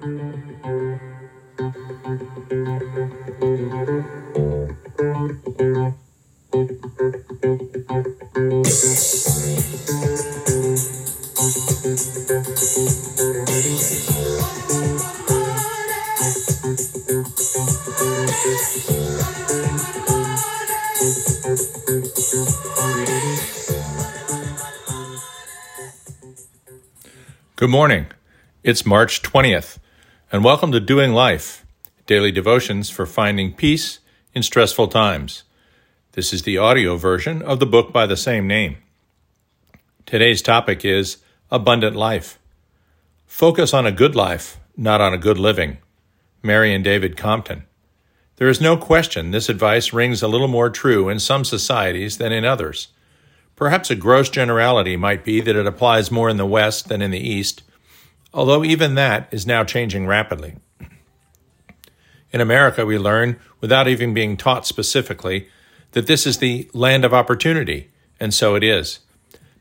Good morning. It's March 20th, and welcome to Doing Life, daily devotions for finding peace in stressful times. This is the audio version of the book by the same name. Today's topic is Abundant Life. Focus on a good life, not on a good living. Mary and David Compton. There is no question this advice rings a little more true in some societies than in others. Perhaps a gross generality might be that it applies more in the West than in the East, although even that is now changing rapidly. In America, we learn, without even being taught specifically, that this is the land of opportunity, and so it is.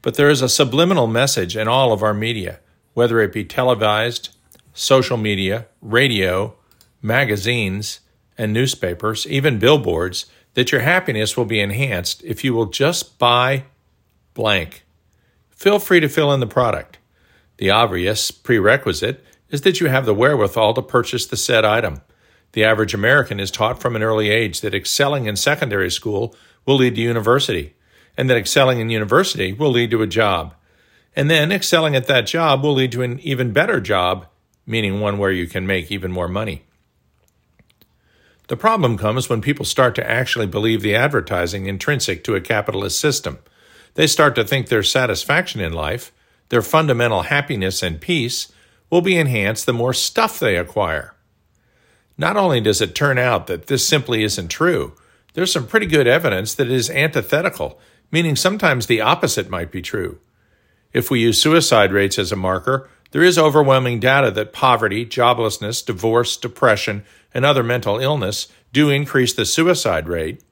But there is a subliminal message in all of our media, whether it be televised, social media, radio, magazines, and newspapers, even billboards, that your happiness will be enhanced if you will just buy blank. Feel free to fill in the product. The obvious prerequisite is that you have the wherewithal to purchase the said item. The average American is taught from an early age that excelling in secondary school will lead to university, and that excelling in university will lead to a job. And then excelling at that job will lead to an even better job, meaning one where you can make even more money. The problem comes when people start to actually believe the advertising intrinsic to a capitalist system. They start to think their satisfaction in life, their fundamental happiness and peace, will be enhanced the more stuff they acquire. Not only does it turn out that this simply isn't true, there's some pretty good evidence that it is antithetical, meaning sometimes the opposite might be true. If we use suicide rates as a marker, there is overwhelming data that poverty, joblessness, divorce, depression, and other mental illness do increase the suicide rate,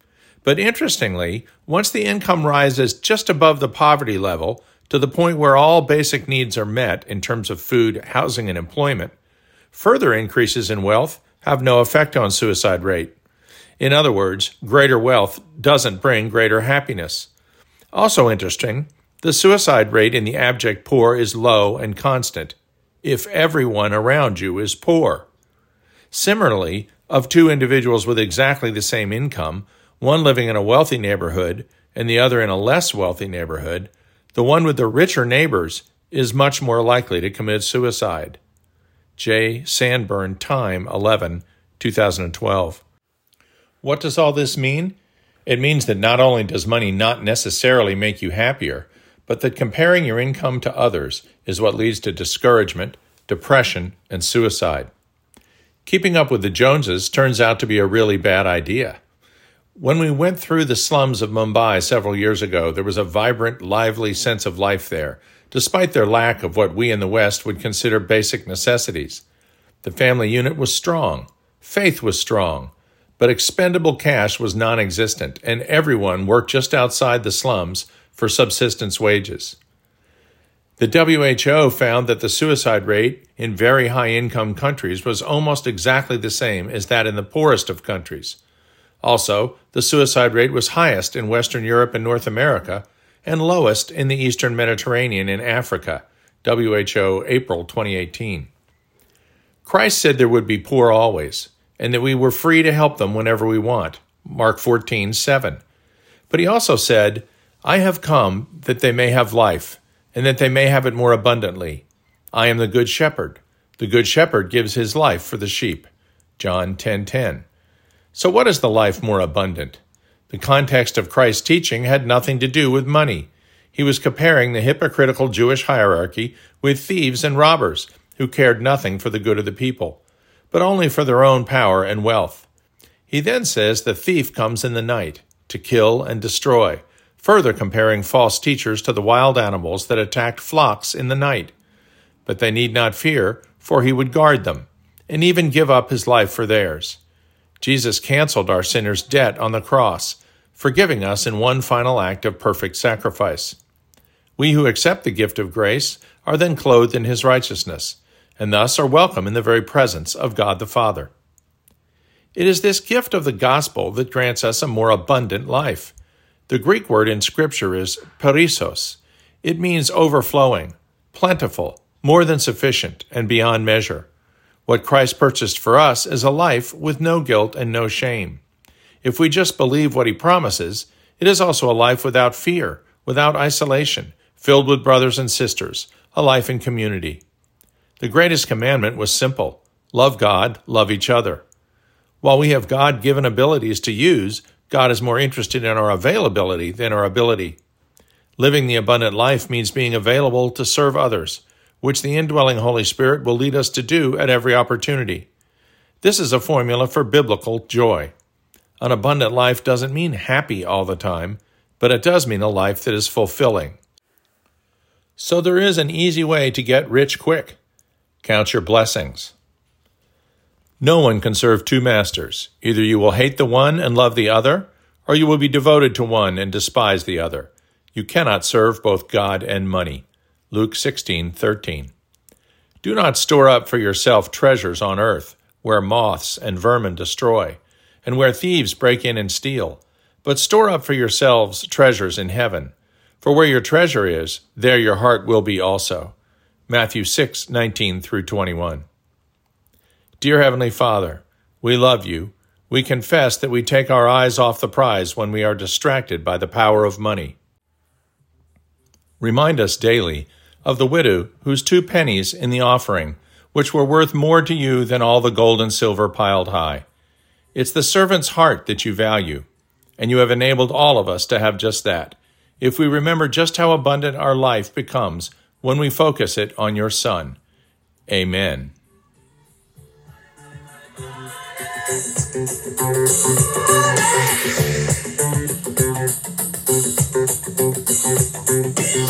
but interestingly, once the income rises just above the poverty level, to the point where all basic needs are met in terms of food, housing, and employment, further increases in wealth have no effect on suicide rate. In other words, greater wealth doesn't bring greater happiness. Also interesting, the suicide rate in the abject poor is low and constant, if everyone around you is poor. Similarly, of two individuals with exactly the same income, one living in a wealthy neighborhood and the other in a less wealthy neighborhood, the one with the richer neighbors is much more likely to commit suicide. J. Sanburn, Time 11, 2012. What does all this mean? It means that not only does money not necessarily make you happier, but that comparing your income to others is what leads to discouragement, depression, and suicide. Keeping up with the Joneses turns out to be a really bad idea. When we went through the slums of Mumbai several years ago, there was a vibrant, lively sense of life there, despite their lack of what we in the West would consider basic necessities. The family unit was strong, faith was strong, but expendable cash was non existent, and everyone worked just outside the slums for subsistence wages. The WHO found that the suicide rate in very high income countries was almost exactly the same as that in the poorest of countries. Also, the suicide rate was highest in Western Europe and North America and lowest in the Eastern Mediterranean and Africa. WHO April 2018. Christ said there would be poor always, and that we were free to help them whenever we want. Mark 14, 7. But he also said, I have come that they may have life, and that they may have it more abundantly. I am the good shepherd. The good shepherd gives his life for the sheep. John 10:10. 10, 10. So, what is the life more abundant? The context of Christ's teaching had nothing to do with money. He was comparing the hypocritical Jewish hierarchy with thieves and robbers who cared nothing for the good of the people, but only for their own power and wealth. He then says the thief comes in the night to kill and destroy, further comparing false teachers to the wild animals that attacked flocks in the night. But they need not fear, for he would guard them, and even give up his life for theirs. Jesus canceled our sinner's debt on the cross, forgiving us in one final act of perfect sacrifice. We who accept the gift of grace are then clothed in his righteousness, and thus are welcome in the very presence of God the Father. It is this gift of the gospel that grants us a more abundant life. The Greek word in Scripture is perissos. It means overflowing, plentiful, more than sufficient, and beyond measure. What Christ purchased for us is a life with no guilt and no shame. If we just believe what he promises, it is also a life without fear, without isolation, filled with brothers and sisters, a life in community. The greatest commandment was simple love God, love each other. While we have God given abilities to use, God is more interested in our availability than our ability. Living the abundant life means being available to serve others, which the indwelling Holy Spirit will lead us to do at every opportunity. This is a formula for biblical joy. An abundant life doesn't mean happy all the time, but it does mean a life that is fulfilling. So there is an easy way to get rich quick. Count your blessings. No one can serve two masters. Either you will hate the one and love the other, or you will be devoted to one and despise the other. You cannot serve both God and money. Luke 16:13. Do not store up for yourself treasures on earth, where moths and vermin destroy, and where thieves break in and steal, but store up for yourselves treasures in heaven. For where your treasure is, there your heart will be also. Matthew 6:19 through 21. Dear Heavenly Father, we love you. We confess that we take our eyes off the prize when we are distracted by the power of money. Remind us daily of the widow whose two pennies in the offering, which were worth more to you than all the gold and silver piled high. It's the servant's heart that you value, and you have enabled all of us to have just that, if we remember just how abundant our life becomes when we focus it on your Son. Amen.